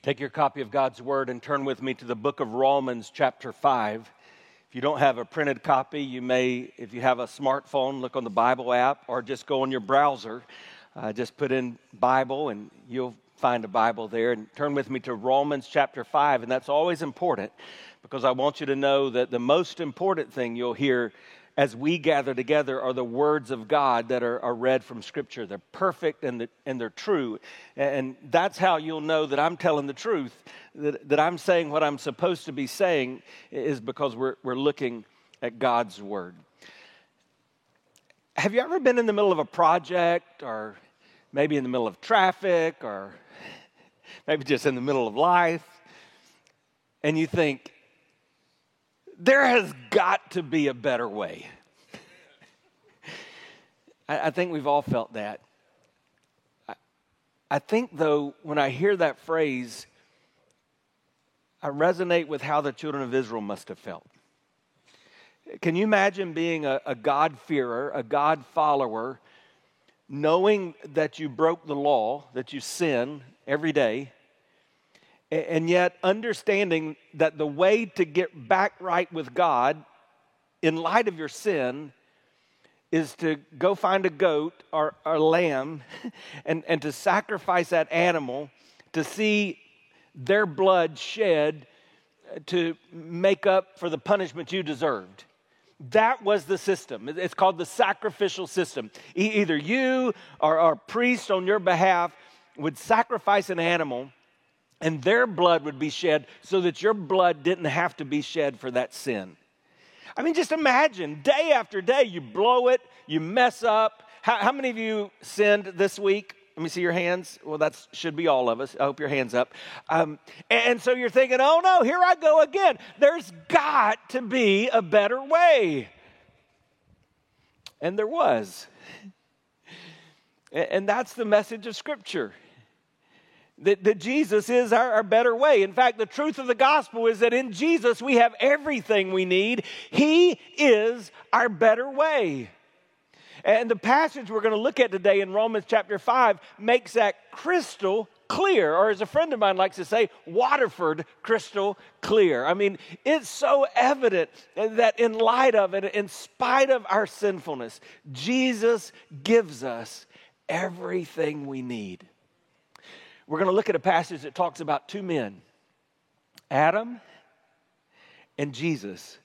Take your copy of God's Word and turn with me to the book of Romans, chapter 5. If you don't have a printed copy, you may, if you have a smartphone, look on the Bible app or just go on your browser. Uh, just put in Bible and you'll find a Bible there. And turn with me to Romans, chapter 5. And that's always important because I want you to know that the most important thing you'll hear as we gather together are the words of God that are, are read from Scripture. They're perfect and, the, and they're true. And that's how you'll know that I'm telling the truth, that, that I'm saying what I'm supposed to be saying, is because we're, we're looking at God's Word. Have you ever been in the middle of a project, or maybe in the middle of traffic, or maybe just in the middle of life, and you think, there has got to be a better way. I, I, think we've all felt that. I, I think, though, when I hear that phrase, I resonate with how the children of Israel must have felt. Can you imagine being a, a God-fearer, a God follower, knowing that you broke the law, that you sin every day, and yet understanding that the way to get back right with God in light of your sin is to go find a goat or, a lamb and, and to sacrifice that animal to see their blood shed to make up for the punishment you deserved. That was the system. It's called the sacrificial system. Either you or a priest on your behalf would sacrifice an animal and their blood would be shed so that your blood didn't have to be shed for that sin. I mean, just imagine day after day, you blow it, you mess up. How, how many of you sinned this week? Let me see your hands. Well, that should be all of us. I hope your hands up. Um, and so you're thinking, oh no, here I go again. There's got to be a better way. And there was. And that's the message of Scripture that, that Jesus is our, our, better way. In fact, the truth of the gospel is that in Jesus we have everything we need. He is our better way. And the passage we're going to look at today in Romans chapter 5 makes that crystal clear, or as a friend of mine likes to say, Waterford crystal clear. I mean, it's so evident that in light of it, in spite of our sinfulness, Jesus gives us everything we need. We're going to look at a passage that talks about two men Adam and Jesus.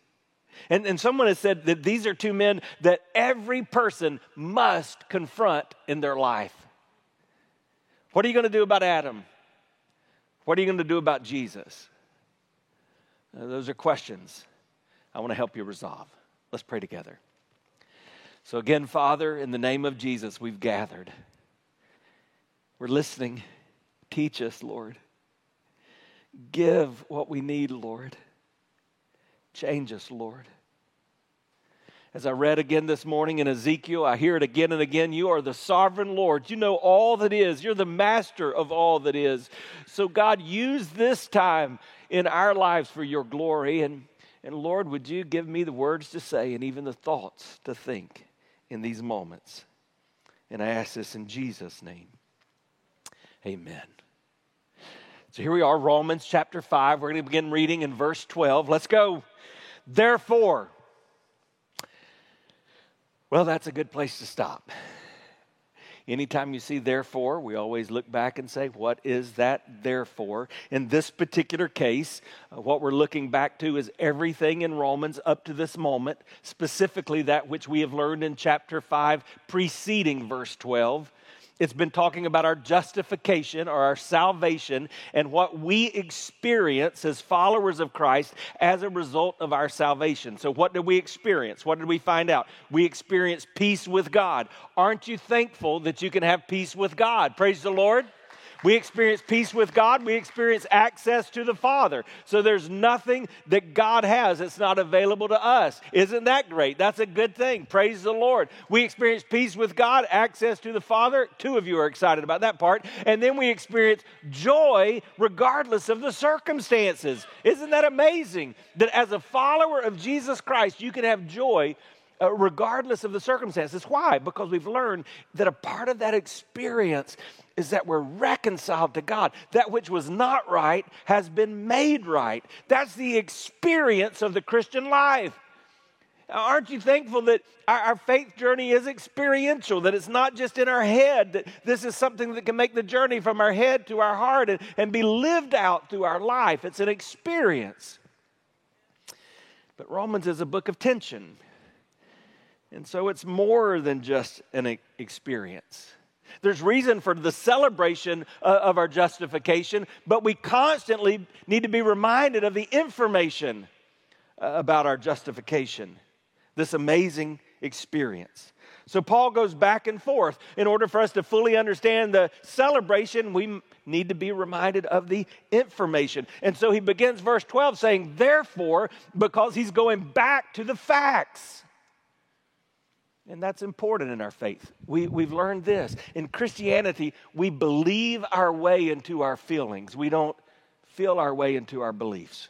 And, and someone has said that these are two men that every person must confront in their life. What are you going to do about Adam? What are you going to do about Jesus? Uh, those are questions I want to help you resolve. Let's pray together. So, again, Father, in the name of Jesus, we've gathered. We're listening. Teach us, Lord. Give what we need, Lord. Change us, Lord. As I read again this morning in Ezekiel, I hear it again and again. You are the sovereign Lord. You know all that is. You're the master of all that is. So, God, use this time in our lives for your glory. And, and Lord, would you give me the words to say and even the thoughts to think in these moments? And I ask this in Jesus' name. Amen. So here we are, Romans chapter 5. We're going to begin reading in verse 12. Let's go. Therefore, well, that's a good place to stop. Anytime you see therefore, we always look back and say, what is that therefore? In this particular case, uh, what we're looking back to is everything in Romans up to this moment, specifically that which we have learned in chapter 5, preceding verse 12. It's been talking about our justification or our salvation and what we experience as followers of Christ as a result of our salvation. So, what did we experience? What did we find out? We experienced peace with God. Aren't you thankful that you can have peace with God? Praise the Lord. We experience peace with God. We experience access to the Father. So there's nothing that God has that's not available to us. Isn't that great? That's a good thing. Praise the Lord. We experience peace with God, access to the Father. Two of you are excited about that part. And then we experience joy regardless of the circumstances. Isn't that amazing? That as a follower of Jesus Christ, you can have joy uh, regardless of the circumstances. Why? Because we've learned that a part of that experience is that we're reconciled to God. That which was not right has been made right. That's the experience of the Christian life. Aren't you thankful that our, our, faith journey is experiential, that it's not just in our head, that this is something that can make the journey from our head to our heart and, and be lived out through our life? It's an experience. But Romans is a book of tension. And so it's more than just an experience. There's reason for the celebration uh, of our justification, but we constantly need to be reminded of the information uh, about our justification, this amazing experience. So Paul goes back and forth. In order for us to fully understand the celebration, we need to be reminded of the information. And so he begins verse 12 saying, Therefore, because he's going back to the facts. And that's important in our faith. We, we've learned this. In Christianity, we believe our way into our feelings, we don't feel our way into our beliefs.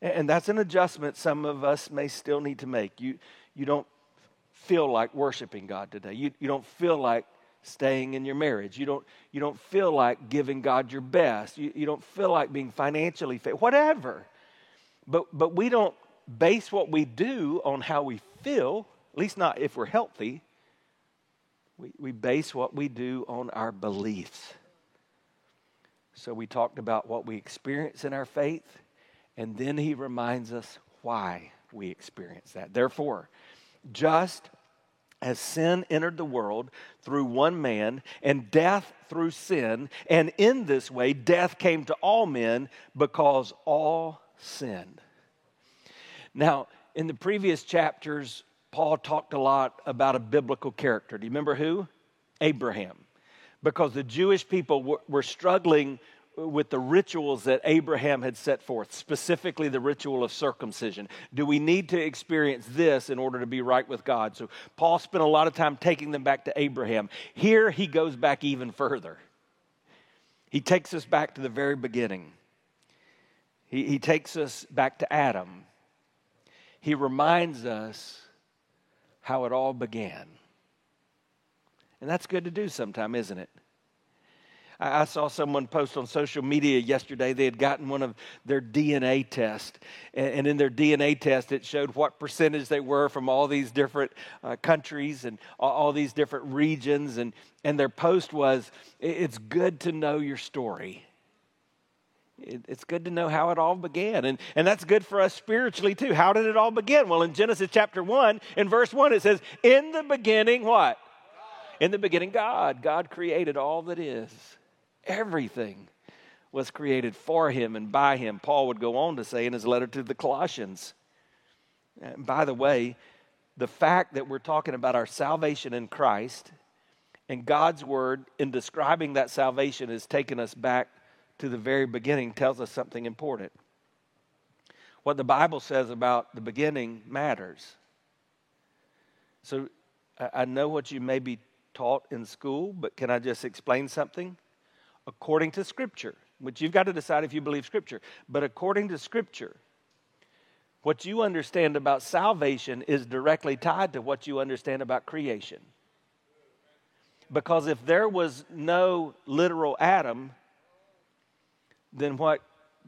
And that's an adjustment some of us may still need to make. You, you don't feel like worshiping God today. You, you don't feel like staying in your marriage. You don't, you don't feel like giving God your best. You, you don't feel like being financially fit, whatever. But, but we don't base what we do on how we feel at least not if we're healthy. We, we base what we do on our beliefs. So we talked about what we experience in our faith, and then he reminds us why we experience that. Therefore, just as sin entered the world through one man, and death through sin, and in this way death came to all men because all sinned. Now, in the previous chapters, Paul talked a lot about a biblical character. Do you remember who? Abraham. Because the Jewish people were struggling with the rituals that Abraham had set forth, specifically the ritual of circumcision. Do we need to experience this in order to be right with God? So Paul spent a lot of time taking them back to Abraham. Here he goes back even further. He takes us back to the very beginning. He, he takes us back to Adam. He reminds us how it all began. And that's good to do sometime, isn't it? I saw someone post on social media yesterday. They had gotten one of their DNA tests, and in their DNA test, it showed what percentage they were from all these different uh, countries and all these different regions. And, and their post was, "It's good to know your story." It's good to know how it all began. And, and that's good for us spiritually too. How did it all begin? Well, in Genesis chapter 1, in verse 1, it says, In the beginning, what? In the beginning, God. God created all that is. Everything was created for him and by him. Paul would go on to say in his letter to the Colossians. And by the way, the fact that we're talking about our salvation in Christ and God's word in describing that salvation has taken us back to the very beginning tells us something important. What the Bible says about the beginning matters. So I know what you may be taught in school, but can I just explain something? According to Scripture, which you've got to decide if you believe Scripture, but according to Scripture, what you understand about salvation is directly tied to what you understand about creation. Because if there was no literal Adam, then what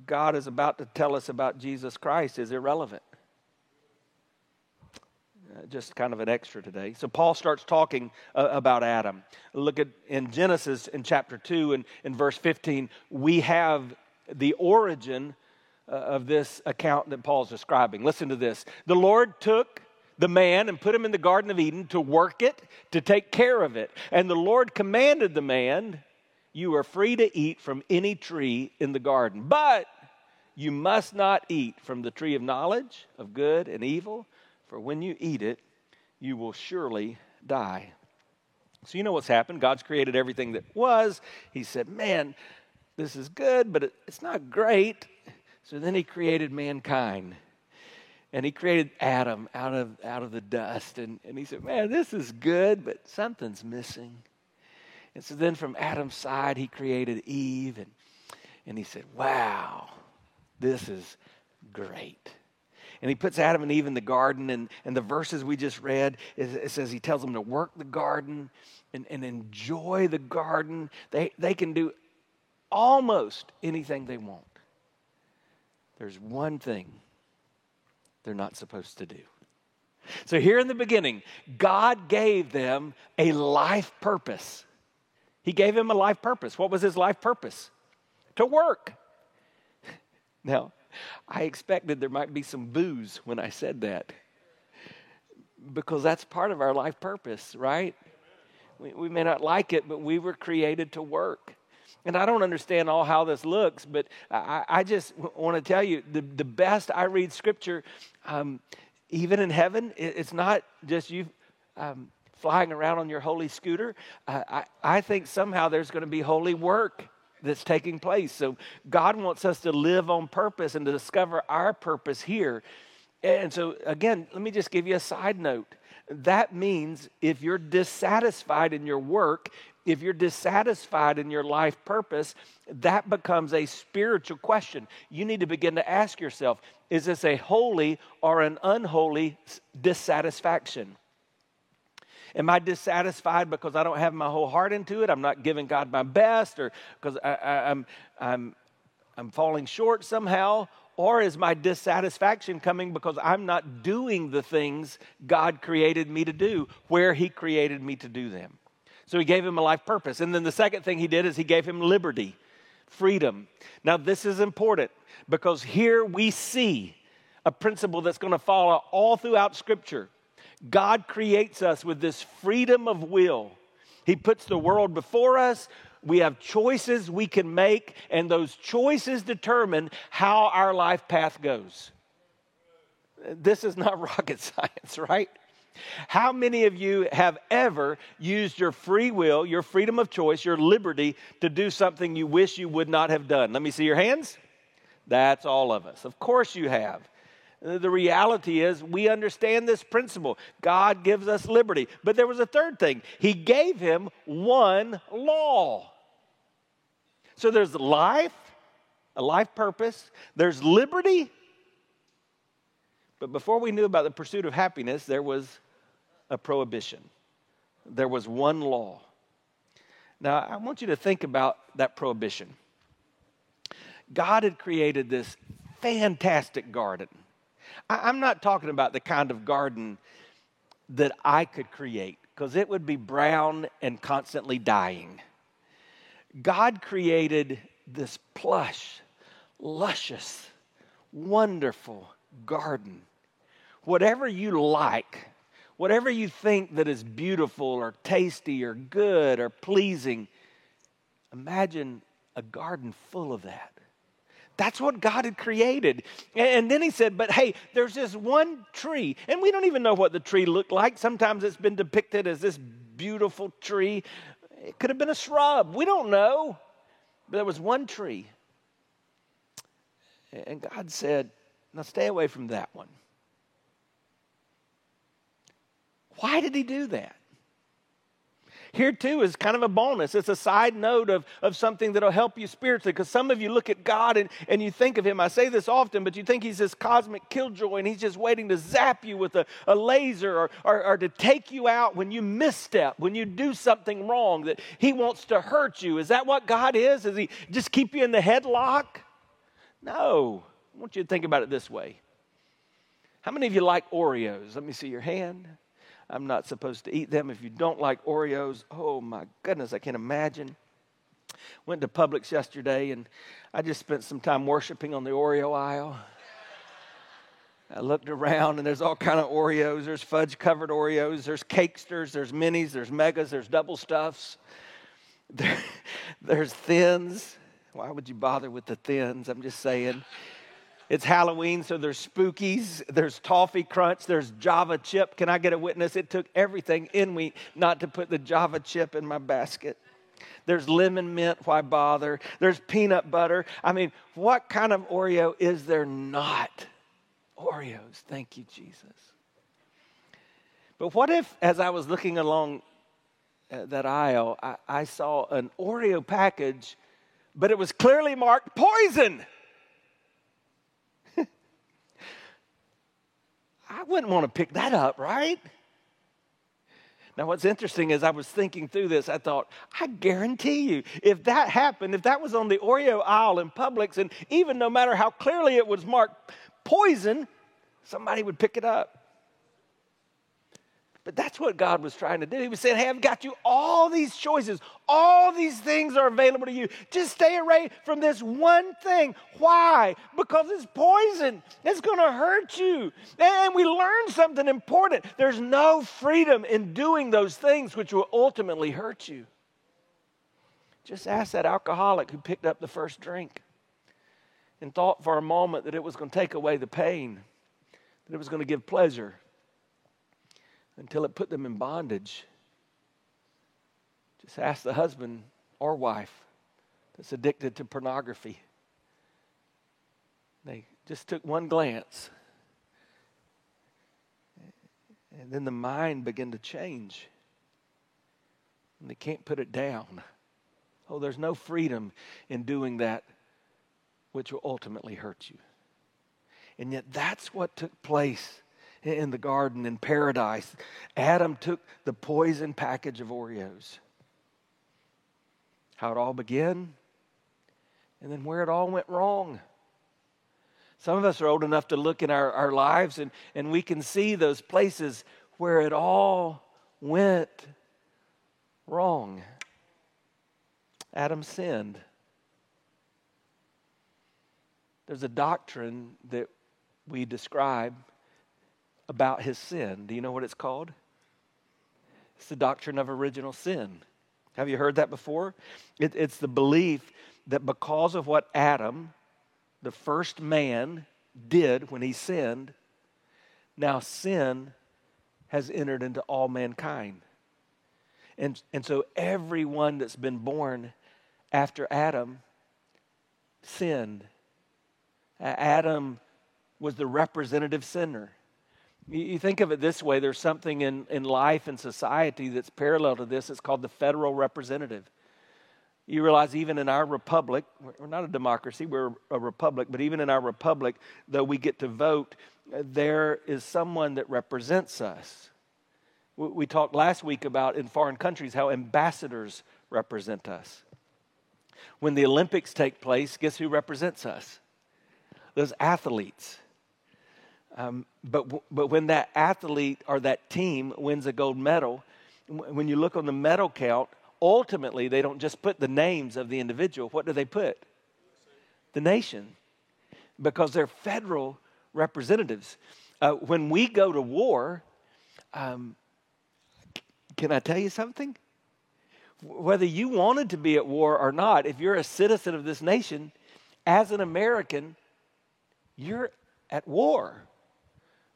God is about to tell us about Jesus Christ is irrelevant. Uh, just kind of an extra today. So Paul starts talking uh, about Adam. Look at in Genesis in chapter 2 and in verse 15, we have the origin uh, of this account that Paul's describing. Listen to this. The Lord took the man and put him in the Garden of Eden to work it, to take care of it. And the Lord commanded the man you are free to eat from any tree in the garden, but you must not eat from the tree of knowledge of good and evil, for when you eat it, you will surely die. So, you know what's happened? God's created everything that was. He said, Man, this is good, but it's not great. So then He created mankind. And He created Adam out of, out of the dust. And, and He said, Man, this is good, but something's missing. And so then from Adam's side, he created Eve, and, and he said, Wow, this is great. and he puts Adam and Eve in the garden. And, and the verses we just read, it, says he tells them to work the garden and, and enjoy the garden. They, they can do almost anything they want. There's one thing they're not supposed to do. So, here in the beginning, God gave them a life purpose. He gave him a life purpose. What was his life purpose? To work. Now, I expected there might be some boos when I said that because that's part of our life purpose, right? We, we may not like it, but we were created to work. And I don't understand all how this looks, but I, I just want to tell you the, the best I read scripture, um, even in heaven, it, it's not just you um, flying around on your holy scooter. I, I think somehow there's going to be holy work that's taking place. So God wants us to live on purpose and to discover our purpose here. And so, again, let me just give you a side note. That means if you're dissatisfied in your work, if you're dissatisfied in your life purpose, that becomes a spiritual question. You need to begin to ask yourself is this a holy or an unholy dissatisfaction? Am I dissatisfied because I don't have my whole heart into it? I'm not giving God my best, or because I, I, I'm, I'm, I'm falling short somehow? Or is my dissatisfaction coming because I'm not doing the things God created me to do where He created me to do them? So He gave him a life purpose. And then the second thing He did is He gave him liberty, freedom. Now, this is important because here we see a principle that's going to follow all throughout Scripture. God creates us with this freedom of will. He puts the world before us. We have choices we can make, and those choices determine how our life path goes. This is not rocket science, right? How many of you have ever used your free will, your freedom of choice, your liberty to do something you wish you would not have done? Let me see your hands. That's all of us. Of course you have. The reality is, we understand this principle. God gives us liberty. But there was a third thing He gave him one law. So there's life, a life purpose, there's liberty. But before we knew about the pursuit of happiness, there was a prohibition. There was one law. Now, I want you to think about that prohibition. God had created this fantastic garden. I'm not talking about the kind of garden that I could create, because it would be brown and constantly dying. God created this plush, luscious, wonderful garden. Whatever you like, whatever you think that is beautiful or tasty or good or pleasing, imagine a garden full of that. That's what God had created. And then he said, But hey, there's this one tree, and we don't even know what the tree looked like. Sometimes it's been depicted as this beautiful tree. It could have been a shrub. We don't know. But there was one tree. And God said, Now stay away from that one. Why did he do that? Here, too, is kind of a bonus. It's a side note of, of something that'll help you spiritually. Because some of you look at God and, and you think of Him. I say this often, but you think He's this cosmic killjoy and He's just waiting to zap you with a, a laser or, or, or to take you out when you misstep, when you do something wrong, that He wants to hurt you. Is that what God is? Does He just keep you in the headlock? No. I want you to think about it this way. How many of you like Oreos? Let me see your hand. I'm not supposed to eat them. If you don't like Oreos, oh my goodness, I can't imagine. Went to Publix yesterday and I just spent some time worshiping on the Oreo aisle. I looked around and there's all kind of Oreos. There's fudge covered Oreos. There's cakesters. There's minis. There's megas. There's double stuffs. There, there's thins. Why would you bother with the thins? I'm just saying. It's Halloween, so there's spookies, there's toffee crunch, there's Java chip. Can I get a witness? It took everything in me not to put the Java chip in my basket. There's lemon mint, why bother? There's peanut butter. I mean, what kind of Oreo is there not? Oreos, thank you, Jesus. But what if, as I was looking along uh, that aisle, I, I saw an Oreo package, but it was clearly marked poison? I wouldn't want to pick that up, right? Now, what's interesting is I was thinking through this, I thought, I guarantee you, if that happened, if that was on the Oreo aisle in Publix, and even no matter how clearly it was marked poison, somebody would pick it up. But that's what God was trying to do. He was saying, Hey, I've got you all these choices. All these things are available to you. Just stay away from this one thing. Why? Because it's poison. It's going to hurt you. And we learned something important. There's no freedom in doing those things which will ultimately hurt you. Just ask that alcoholic who picked up the first drink and thought for a moment that it was going to take away the pain, that it was going to give pleasure until it put them in bondage. Just ask the husband or wife that's addicted to pornography. They just took one glance. And then the mind began to change. And they can't put it down. Oh, there's no freedom in doing that which will ultimately hurt you. And yet, that's what took place in the garden in paradise. Adam took the poison package of Oreos. How it all began, and then where it all went wrong. Some of us are old enough to look in our, our lives and, and we can see those places where it all went wrong. Adam sinned. There's a doctrine that we describe about his sin. Do you know what it's called? It's the doctrine of original sin. Have you heard that before? It, it's the belief that because of what Adam, the first man, did when he sinned, now sin has entered into all mankind. And, and so everyone that's been born after Adam sinned. Adam was the representative sinner. You think of it this way there's something in, in life and society that's parallel to this. It's called the federal representative. You realize, even in our republic, we're not a democracy, we're a republic, but even in our republic, though we get to vote, there is someone that represents us. We talked last week about in foreign countries how ambassadors represent us. When the Olympics take place, guess who represents us? Those athletes. Um, but, but when that athlete or that team wins a gold medal, when you look on the medal count, ultimately they don't just put the names of the individual. What do they put? The nation. Because they're federal representatives. Uh, when we go to war, um, can I tell you something? Whether you wanted to be at war or not, if you're a citizen of this nation, as an American, you're at war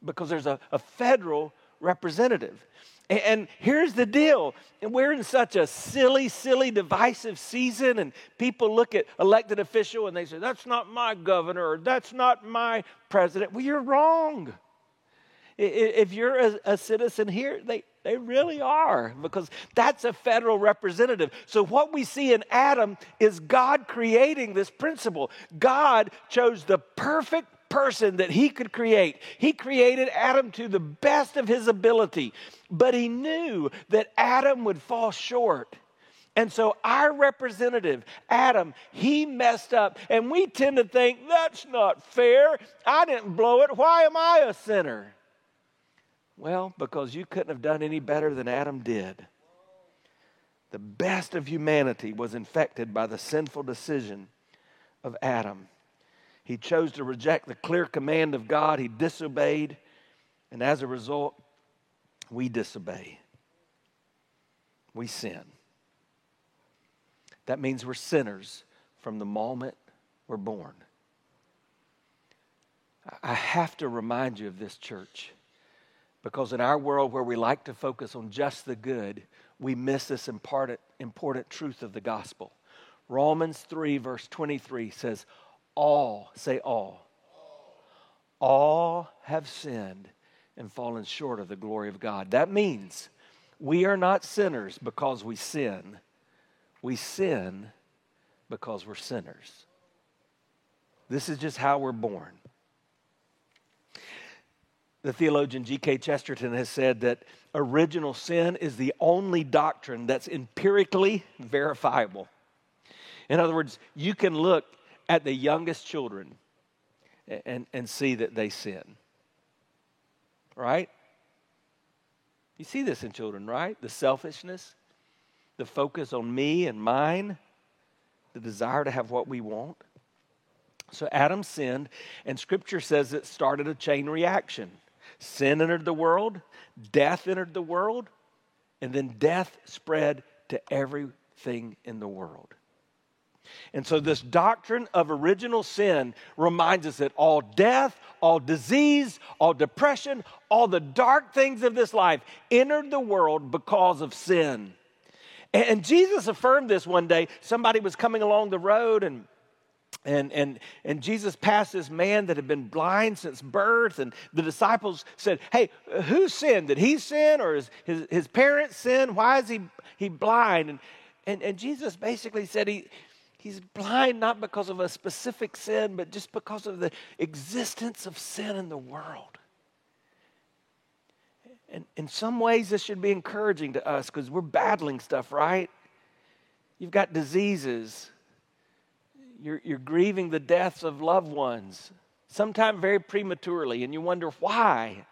because there's a, a federal representative. And, here's the deal. And we're in such a silly, silly, divisive season, and people look at elected official and they say, That's not my governor, or that's not my president. Well, you're wrong. If you're a, a citizen here, they, they really are, because that's a federal representative. So, what we see in Adam is God creating this principle. God chose the perfect person that he could create. He created Adam to the best of his ability, but he knew that Adam would fall short. And so our representative, Adam, he messed up. And we tend to think, that's not fair. I didn't blow it. Why am I a sinner? Well, because you couldn't have done any better than Adam did. The best of humanity was infected by the sinful decision of Adam. He chose to reject the clear command of God. He disobeyed. And as a result, we disobey. We sin. That means we're sinners from the moment we're born. I have to remind you of this, church, because in our world where we like to focus on just the good, we miss this important, important truth of the gospel. Romans 3, verse 23 says, all, say all. All have sinned and fallen short of the glory of God. That means we are not sinners because we sin. We sin because we're sinners. This is just how we're born. the theologian G.K. Chesterton has said that original sin is the only doctrine that's empirically verifiable. In other words, you can look at the youngest children and, and see that they sin. Right? You see this in children, right? The selfishness, the focus on me and mine, the desire to have what we want. So Adam sinned, and scripture says it started a chain reaction. Sin entered the world, death entered the world, and then death spread to everything in the world. And so, this doctrine of original sin reminds us that all death, all disease, all depression, all the dark things of this life entered the world because of sin. And Jesus affirmed this one day. Somebody was coming along the road and and, and, and Jesus passed this man that had been blind since birth. And the disciples said, Hey, who sinned? Did he sin or his, his, his parents sin? Why is he, he blind? And, and, and Jesus basically said he, he's blind not because of a specific sin, but just because of the existence of sin in the world. And in some ways, this should be encouraging to us because we're battling stuff, right? You've got diseases you're, you're grieving the deaths of loved ones, sometimes very prematurely, and you wonder why.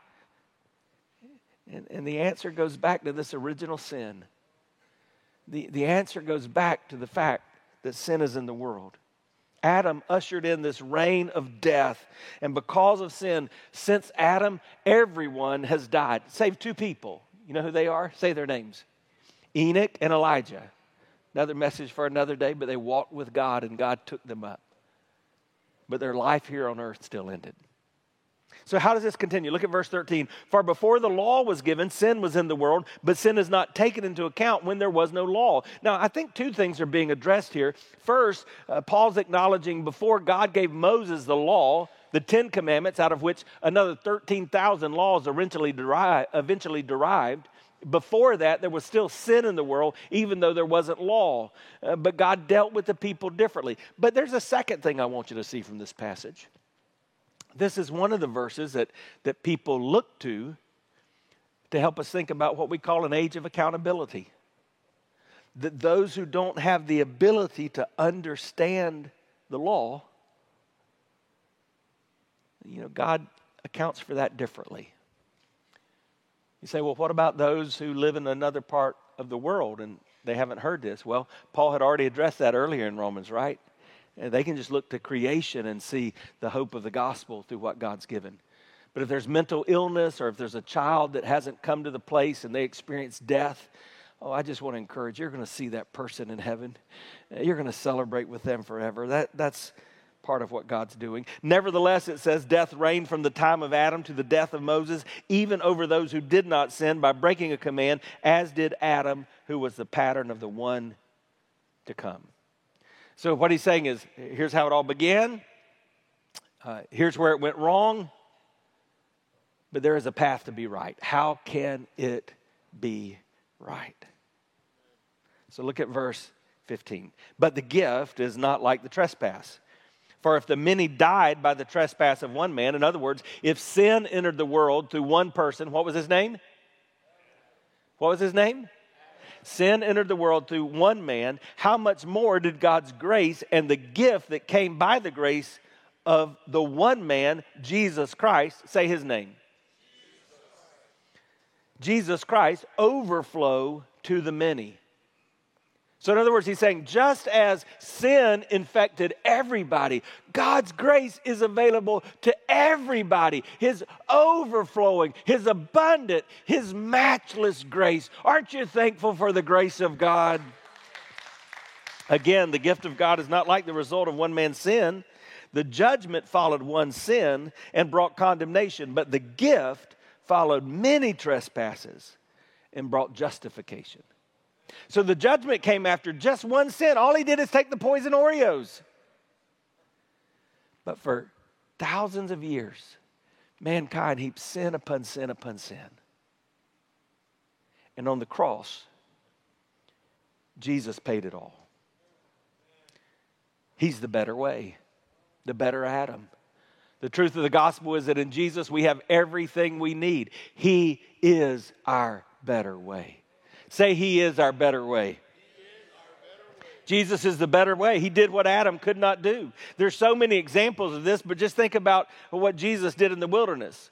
And, and the answer goes back to this original sin. The, the answer goes back to the fact that sin is in the world. Adam ushered in this reign of death. And because of sin, since Adam, everyone has died, save two people. You know who they are? Say their names Enoch and Elijah another message for another day, but they walked with God and God took them up. But their life here on earth still ended. So, how does this continue? Look at verse 13. For before the law was given, sin was in the world, but sin is not taken into account when there was no law. Now, I think two things are being addressed here. First, uh, Paul's acknowledging before God gave Moses the law, the Ten Commandments, out of which another 13,000 laws eventually, eventually derived, before that, there was still sin in the world, even though there wasn't law. Uh, but God dealt with the people differently. But there's a second thing I want you to see from this passage. This is one of the verses that, that people look to to help us think about what we call an age of accountability. That those who don't have the ability to understand the law, you know, God accounts for that differently. You say, well, what about those who live in another part of the world and they haven't heard this? Well, Paul had already addressed that earlier in Romans, right? They can just look to creation and see the hope of the gospel through what God's given. But if there's mental illness or if there's a child that hasn't come to the place and they experience death, oh, I just want to encourage you're going to see that person in heaven. You're going to celebrate with them forever. That, that's, part of what God's doing. Nevertheless, it says, Death reigned from the time of Adam to the death of Moses, even over those who did not sin by breaking a command, as did Adam, who was the pattern of the one to come. So, what he's saying is here's how it all began, uh, here's where it went wrong, but there is a path to be right. How can it be right? So, look at verse 15. But the gift is not like the trespass. For if the many died by the trespass of one man, in other words, if sin entered the world through one person, what was his name? What was his name? Sin entered the world through one man. How much more did God's grace and the gift that came by the grace of the one man, Jesus Christ, say his name? Jesus Christ, overflow to the many? So, in other words, he's saying just as sin infected everybody, God's grace is available to everybody. His overflowing, His abundant, His matchless grace. Aren't you thankful for the grace of God? Again, the gift of God is not like the result of one man's sin. The judgment followed one sin and brought condemnation, but the gift followed many trespasses and brought justification. So the judgment came after just one sin. All he did is take the poison Oreos. But for thousands of years, mankind heaped sin upon sin upon sin. And on the cross, Jesus paid it all. He's the better way, the better Adam, The truth of the gospel is that in Jesus we have everything we need. He is our better way. Say, He is our better way. Jesus is the better way. He did what Adam could not do. There's so many examples of this, but just think about what Jesus did in the wilderness.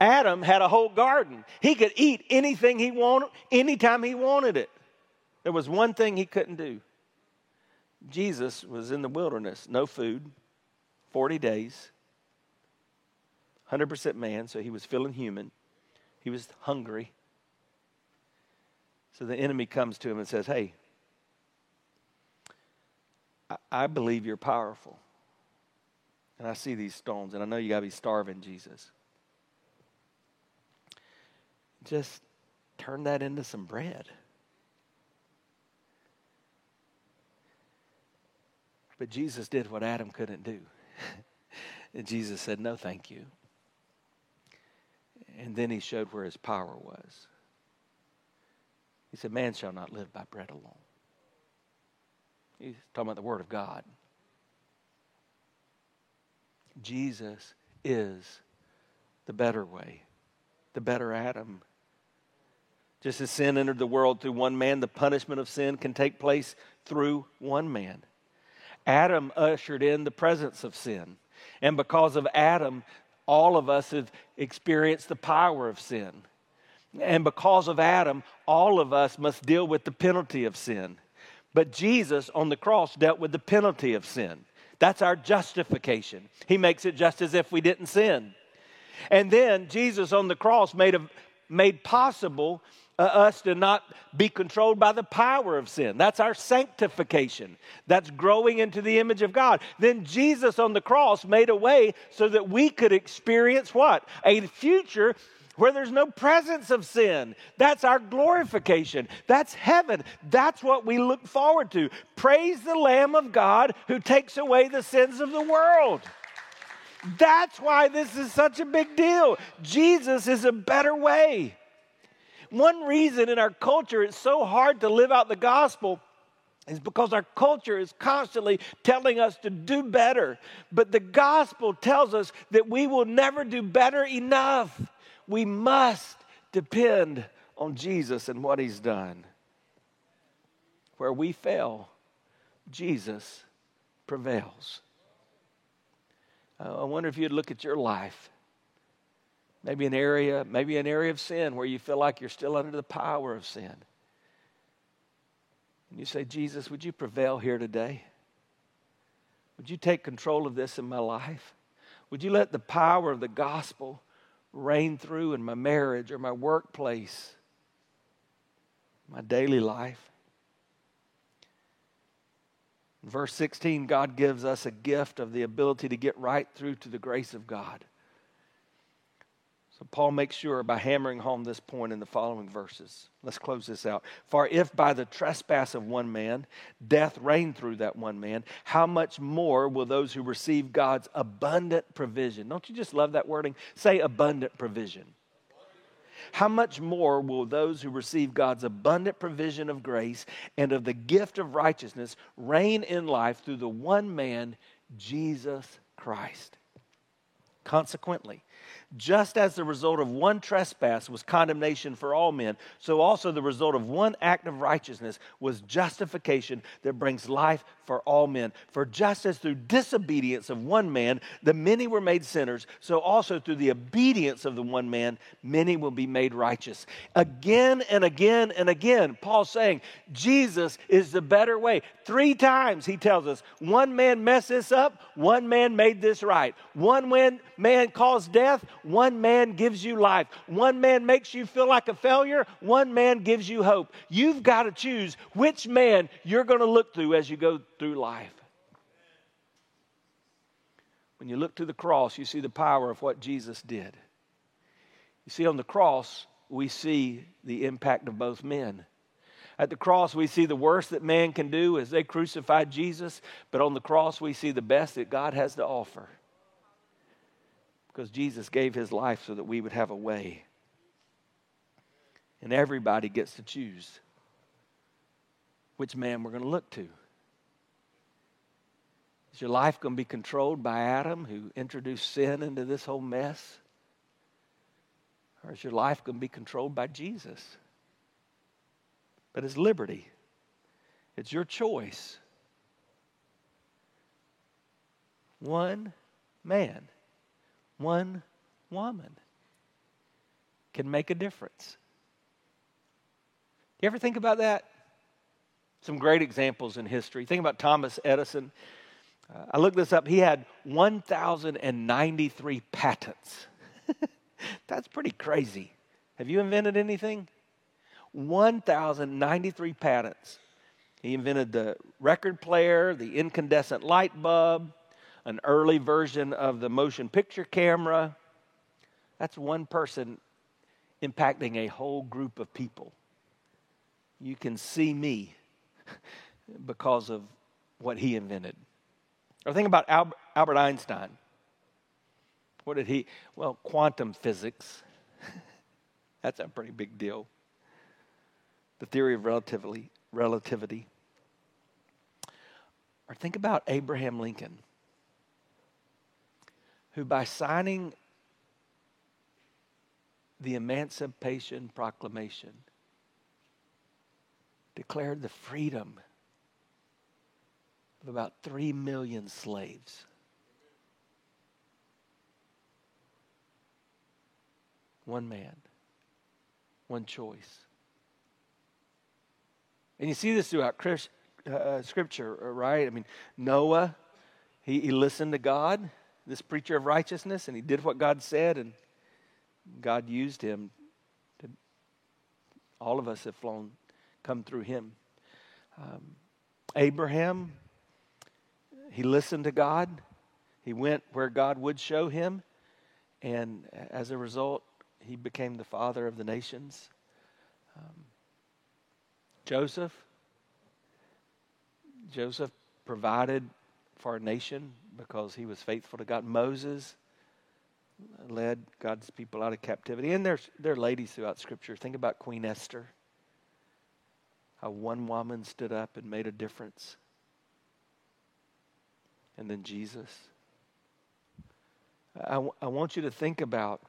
Adam had a whole garden. He could eat anything he wanted, anytime he wanted it. There was one thing he couldn't do. Jesus was in the wilderness, no food, 40 days, 100% man, so he was feeling human. He was hungry. So the enemy comes to him and says, Hey, I believe you're powerful. And I see these stones, and I know you got to be starving, Jesus. Just turn that into some bread. But Jesus did what Adam couldn't do. and Jesus said, No, thank you. And then he showed where his power was. He said, Man shall not live by bread alone. He's talking about the Word of God. Jesus is the better way, the better Adam. Just as sin entered the world through one man, the punishment of sin can take place through one man. Adam ushered in the presence of sin. And because of Adam, all of us have experienced the power of sin. And because of Adam, all of us must deal with the penalty of sin. But Jesus on the cross dealt with the penalty of sin. That's our justification. He makes it just as if we didn't sin. And then Jesus on the cross made, a, made possible uh, us to not be controlled by the power of sin. That's our sanctification. That's growing into the image of God. Then Jesus on the cross made a way so that we could experience what? A future where there's no presence of sin. That's our glorification. That's heaven. That's what we look forward to. Praise the Lamb of God who takes away the sins of the world. That's why this is such a big deal. Jesus is a better way. One reason in our culture it's so hard to live out the gospel is because our culture is constantly telling us to do better. But the gospel tells us that we will never do better enough we must depend on Jesus and what he's done. Where we fail, Jesus prevails. Uh, I wonder if you'd look at your life. Maybe an area, maybe an area of sin where you feel like you're still under the power of sin. And you say, Jesus, would you prevail here today? Would you take control of this in my life? Would you let the power of the gospel reign through in my marriage or my workplace, my daily life. In verse 16, God gives us a gift of the ability to get right through to the grace of God. So Paul makes sure by hammering home this point in the following verses. Let's close this out. For if by the trespass of one man death reigned through that one man, how much more will those who receive God's abundant provision? Don't you just love that wording? Say abundant provision. How much more will those who receive God's abundant provision of grace and of the gift of righteousness reign in life through the one man, Jesus Christ? Consequently, just as the result of one trespass was condemnation for all men, so also the result of one act of righteousness was justification that brings life for all men. For just as through disobedience of one man the many were made sinners, so also through the obedience of the one man many will be made righteous. Again and again and again, Paul's saying Jesus is the better way. Three times he tells us one man messed this up, one man made this right. One man caused death, one man gives you life. One man makes you feel like a failure. One man gives you hope. You've got to choose which man you're going to look through as you go through life. When you look to the cross, you see the power of what Jesus did. You see, on the cross, we see the impact of both men. At the cross, we see the worst that man can do as they crucified Jesus, but on the cross, we see the best that God has to offer because Jesus gave his life so that we would have a way. And everybody gets to choose which man we're going to look to. Is your life going to be controlled by Adam, who introduced sin into this whole mess? Or is your life going to be controlled by Jesus? But it's liberty, it's your choice. One man, one woman can make a difference. Do you ever think about that? Some great examples in history. Think about Thomas Edison. Uh, I looked this up. He had 1,093 patents. That's pretty crazy. Have you invented anything? 1,093 patents. He invented the record player, the incandescent light bulb, an early version of the motion picture camera. That's one person impacting a whole group of people. You can see me because of what he invented. Or think about Albert Einstein. What did he? Well, quantum physics. That's a pretty big deal. The theory of relativity. relativity. Or think about Abraham Lincoln, who by signing the Emancipation Proclamation declared the freedom of about 3 million slaves. One man, one choice. And you see this throughout uh, uh, Scripture, uh, right? I mean, Noah, he, he listened to God, this preacher of righteousness, and he did what God said, and God used him. To, all of us have flown, come through him. Um, Abraham, he listened to God. He went where God would show him. And as a result, he became the father of the nations. Um, Joseph, Joseph provided for a nation because he was faithful to God. Moses led God's people out of captivity. And there's there are ladies throughout Scripture. Think about Queen Esther. How one woman stood up and made a difference. And then Jesus. I, I want you to think about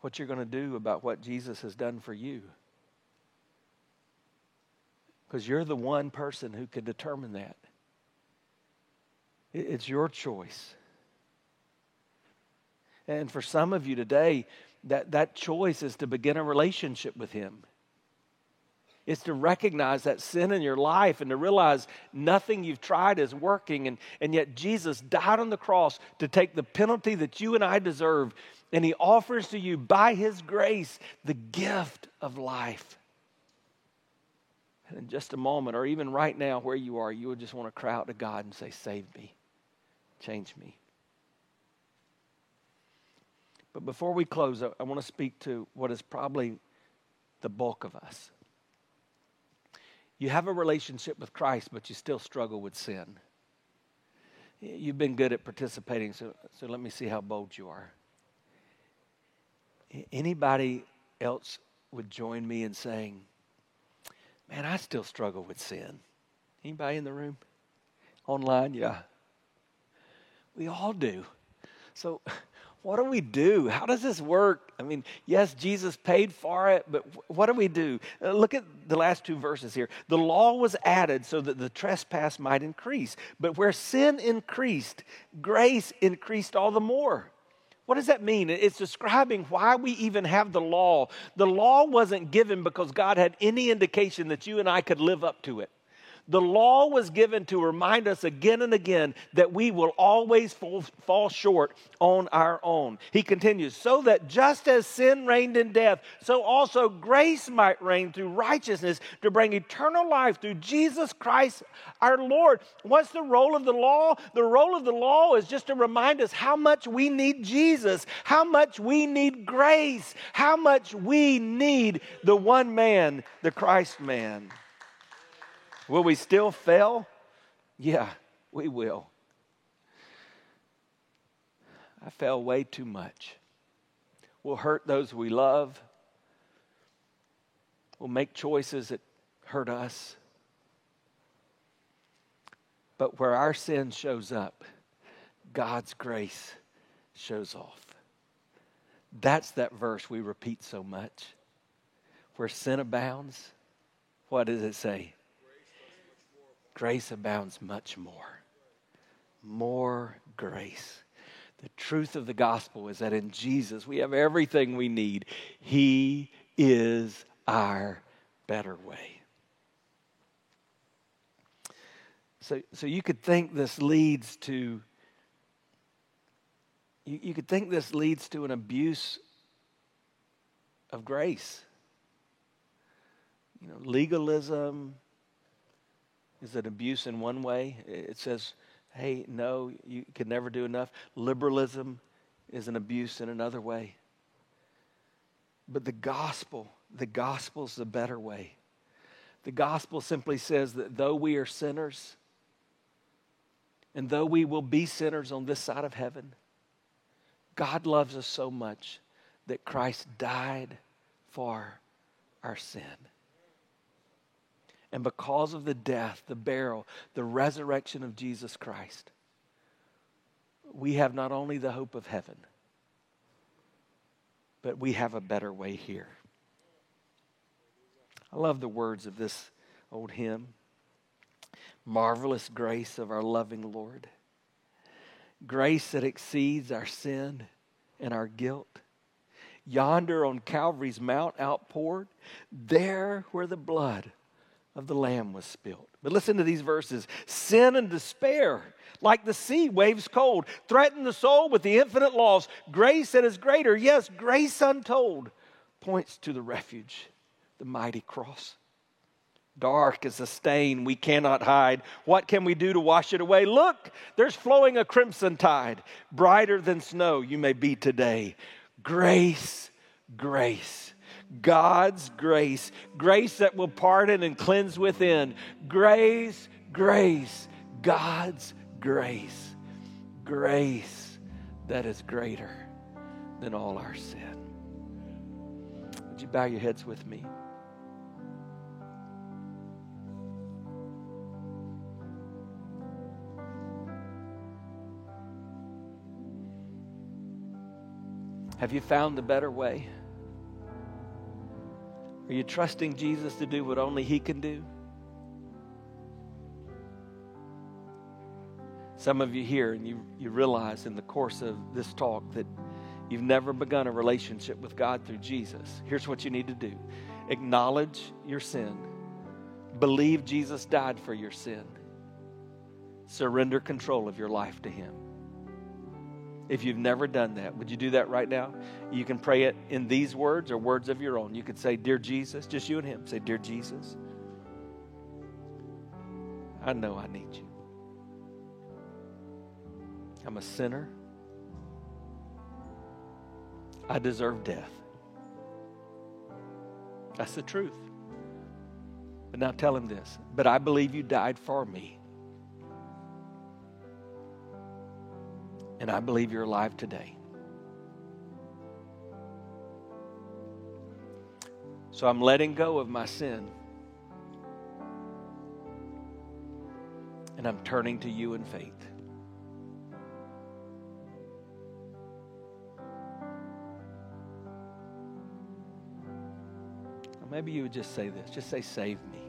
what you're going to do about what Jesus has done for you. Because you're the one person who can determine that. It's your choice. And for some of you today, that, that choice is to begin a relationship with Him. It's to recognize that sin in your life and to realize nothing you've tried is working. And, and yet, Jesus died on the cross to take the penalty that you and I deserve and he offers to you by his grace the gift of life. And in just a moment, or even right now where you are, you would just want to cry out to God and say, Save me, change me. But before we close, I, I want to speak to what is probably the bulk of us. You have a relationship with Christ, but you still struggle with sin. You've been good at participating, so, so let me see how bold you are anybody else would join me in saying, Man, I still struggle with sin. Anybody in the room? Online? Yeah. We all do. So, what do we do? How does this work? I mean, yes, Jesus paid for it, but what do we do? Uh, look at the last two verses here. The law was added so that the trespass might increase, but where sin increased, grace increased all the more. What does that mean? It's describing why we even have the law. The law wasn't given because God had any indication that you and I could live up to it. The law was given to remind us again and again that we will always fall, fall, short on our own. He continues, so that just as sin reigned in death, so also grace might reign through righteousness to bring eternal life through Jesus Christ our Lord. What's the role of the law? The role of the law is just to remind us how much we need Jesus, how much we need grace, how much we need the one man, the Christ man. Will we still fail? Yeah, we will. I fail way too much. We'll hurt those we love. We'll make choices that hurt us. But where our sin shows up, God's grace shows off. That's that verse we repeat so much. Where sin abounds, what does it say? Grace abounds much more. More grace. The truth of the gospel is that in Jesus we have everything we need. He is our better way. So, so you could think this leads to you, you could think this leads to an abuse of grace. You know, legalism is an abuse in one way. It says, hey, no, you can never do enough. Liberalism is an abuse in another way. But the gospel, the gospel is the better way. The gospel simply says that though we are sinners, and though we will be sinners on this side of heaven, God loves us so much that Christ died for our sin. And because of the death, the burial, the resurrection of Jesus Christ, we have not only the hope of heaven, but we have a better way here. I love the words of this old hymn Marvelous grace of our loving Lord, grace that exceeds our sin and our guilt. Yonder on Calvary's Mount outpoured, there where the blood of the Lamb was spilled. But listen to these verses sin and despair, like the sea waves cold, threaten the soul with the infinite loss. Grace that is greater, yes, grace untold, points to the refuge, the mighty cross. Dark as a stain we cannot hide. What can we do to wash it away? Look, there's flowing a crimson tide. Brighter than snow you may be today. Grace, grace God's grace, grace that will pardon and cleanse within. Grace, grace, God's grace, grace that is greater than all our sin. Would you bow your heads with me? Have you found a better way? Are you trusting Jesus to do what only He can do? Some of you here, and you, you realize in the course of this talk that you've never begun a relationship with God through Jesus. Here's what you need to do acknowledge your sin, believe Jesus died for your sin, surrender control of your life to Him. If you've never done that, would you do that right now? You can pray it in these words or words of your own. You could say, Dear Jesus, just you and him. Say, Dear Jesus, I know I need you. I'm a sinner. I deserve death. That's the truth. But now tell him this. But I believe you died for me. And I believe you're alive today. So I'm letting go of my sin. And I'm turning to you in faith. Maybe you would just say this just say, Save me,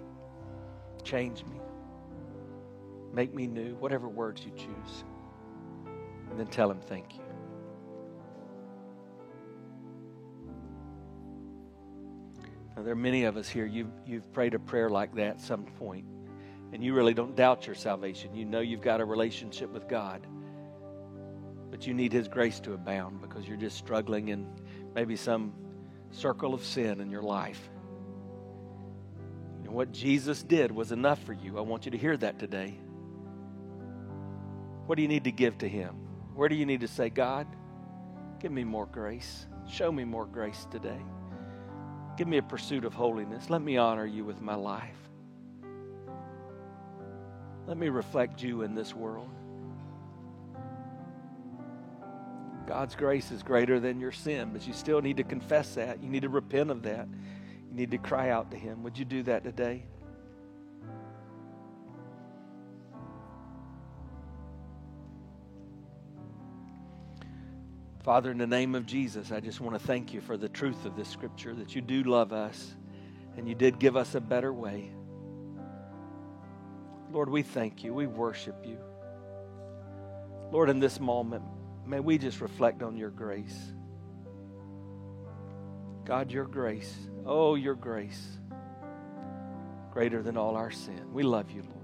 change me, make me new, whatever words you choose and then tell him thank you. Now, there are many of us here, you've, you've prayed a prayer like that at some point, and you really don't doubt your salvation. You know you've got a relationship with God, but you need His grace to abound because you're just struggling in maybe some circle of sin in your life. And what Jesus did was enough for you. I want you to hear that today. What do you need to give to Him? Where do you need to say, God, give me more grace? Show me more grace today. Give me a pursuit of holiness. Let me honor you with my life. Let me reflect you in this world. God's grace is greater than your sin, but you still need to confess that. You need to repent of that. You need to cry out to Him. Would you do that today? Father, in the name of Jesus, I just want to thank you for the truth of this scripture that you do love us and you did give us a better way. Lord, we thank you. We worship you. Lord, in this moment, may we just reflect on your grace. God, your grace. Oh, your grace. Greater than all our sin. We love you, Lord.